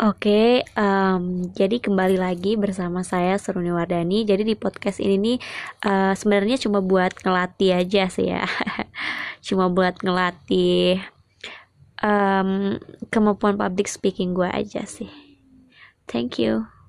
Oke, um, jadi kembali lagi bersama saya Seruni Wardani. Jadi di podcast ini nih uh, sebenarnya cuma buat ngelatih aja sih ya, cuma buat ngelatih um, kemampuan public speaking gue aja sih. Thank you.